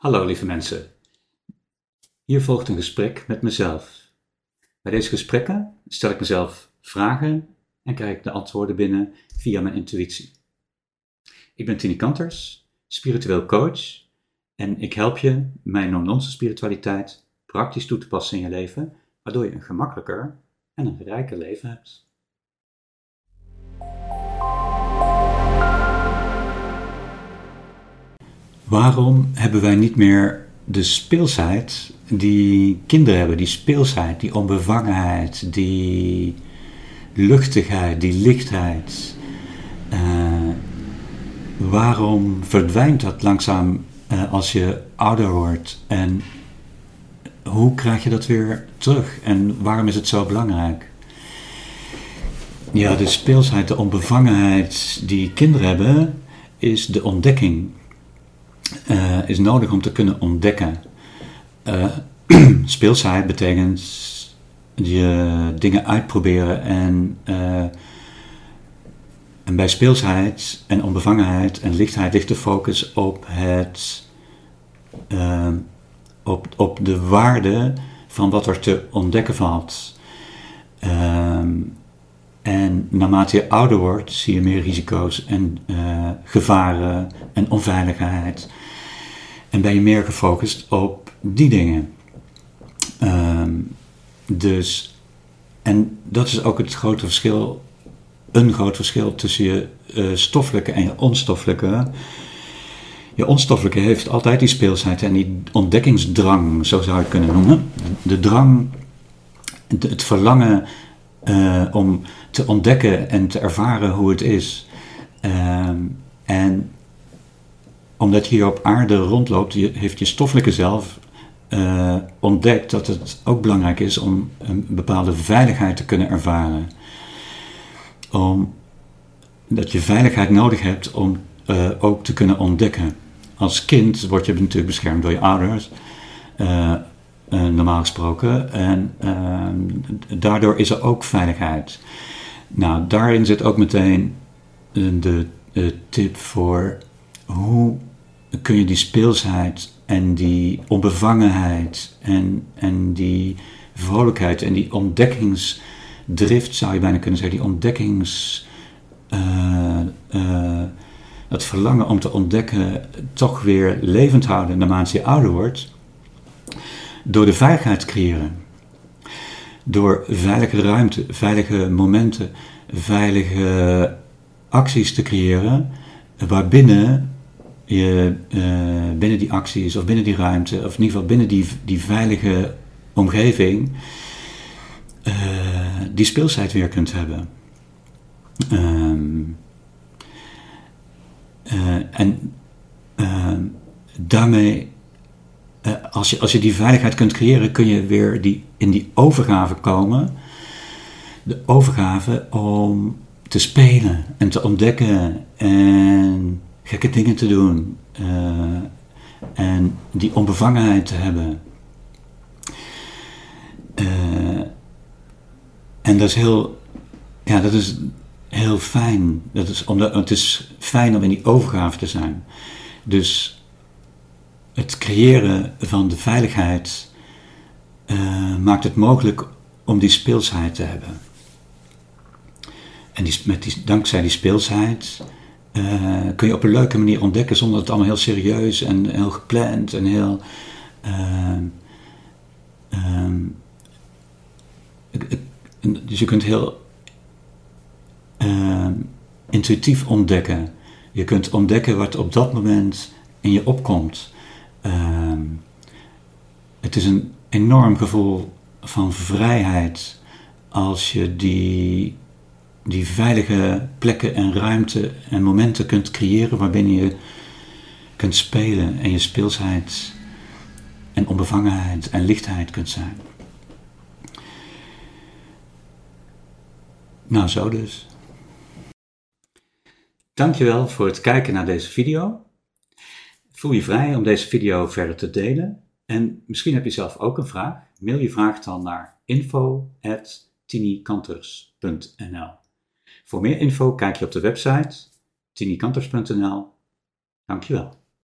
Hallo lieve mensen. Hier volgt een gesprek met mezelf. Bij deze gesprekken stel ik mezelf vragen en krijg ik de antwoorden binnen via mijn intuïtie. Ik ben Tini Kanters, spiritueel coach en ik help je mijn non-nonsense spiritualiteit praktisch toe te passen in je leven, waardoor je een gemakkelijker en een rijker leven hebt. Waarom hebben wij niet meer de speelsheid die kinderen hebben? Die speelsheid, die onbevangenheid, die luchtigheid, die lichtheid. Uh, waarom verdwijnt dat langzaam uh, als je ouder wordt? En hoe krijg je dat weer terug? En waarom is het zo belangrijk? Ja, de speelsheid, de onbevangenheid die kinderen hebben, is de ontdekking uh, is nodig om te kunnen ontdekken. Uh, speelsheid betekent je dingen uitproberen en, uh, en bij speelsheid en onbevangenheid en lichtheid ligt de focus op het op, op de waarde van wat er te ontdekken valt. Um, en naarmate je ouder wordt, zie je meer risico's en gevaren en onveiligheid. En ben je meer gefocust op die dingen. Um, dus, en dat is ook het grote verschil, een groot verschil tussen je uh, stoffelijke en je onstoffelijke. Je onstoffelijke heeft altijd die speelsheid en die ontdekkingsdrang, zo zou je het kunnen noemen. De drang, het verlangen uh, om te ontdekken en te ervaren hoe het is. Uh, en omdat je hier op aarde rondloopt, heeft je stoffelijke zelf uh, ontdekt dat het ook belangrijk is om een bepaalde veiligheid te kunnen ervaren. Om, dat je veiligheid nodig hebt om uh, ook te kunnen ontdekken. Als kind word je natuurlijk beschermd door je ouders. Uh, normaal gesproken. En daardoor is er ook veiligheid. Nou, daarin zit ook meteen de tip voor hoe kun je die speelsheid en die onbevangenheid en, en die vrolijkheid en die ontdekkingsdrift, zou je bijna kunnen zeggen, die ontdekkings. Uh, het verlangen om te ontdekken toch weer levend houden naarmate je ouder wordt. Door de veiligheid te creëren. Door veilige ruimte, veilige momenten, veilige acties te creëren, waarbinnen je uh, binnen die acties of binnen die ruimte, of in ieder geval binnen die, die veilige omgeving, uh, die speelsheid weer kunt hebben. Um, uh, en ehm, daarmee als, je, als je die veiligheid kunt creëren, kun je weer die, in die overgave komen. De overgave om te spelen en te ontdekken en gekke dingen te doen. Uh, en die onbevangenheid te hebben. Uh, en dat is heel, ja, dat is heel fijn. Dat is, omdat, het is fijn om in die overgave te zijn. Dus het creëren van de veiligheid uh, maakt het mogelijk om die speelsheid te hebben. En die, met die, dankzij die speelsheid uh, kun je op een leuke manier ontdekken zonder dat het allemaal heel serieus en heel gepland en heel. Uh, dus je kunt heel intuïtief ontdekken. Je kunt ontdekken wat op dat moment in je opkomt. Ehm, het is een enorm gevoel van vrijheid als je die, die veilige plekken en ruimte en momenten kunt creëren waarbinnen je kunt spelen en je speelsheid en onbevangenheid en lichtheid kunt zijn. Nou, zo dus. Dankjewel voor het kijken naar deze video. Voel je vrij om deze video verder te delen. En misschien heb je zelf ook een vraag. Mail je vraag dan naar info.tinikanters.nl Voor meer info kijk je op de website tinikanters.nl Dankjewel.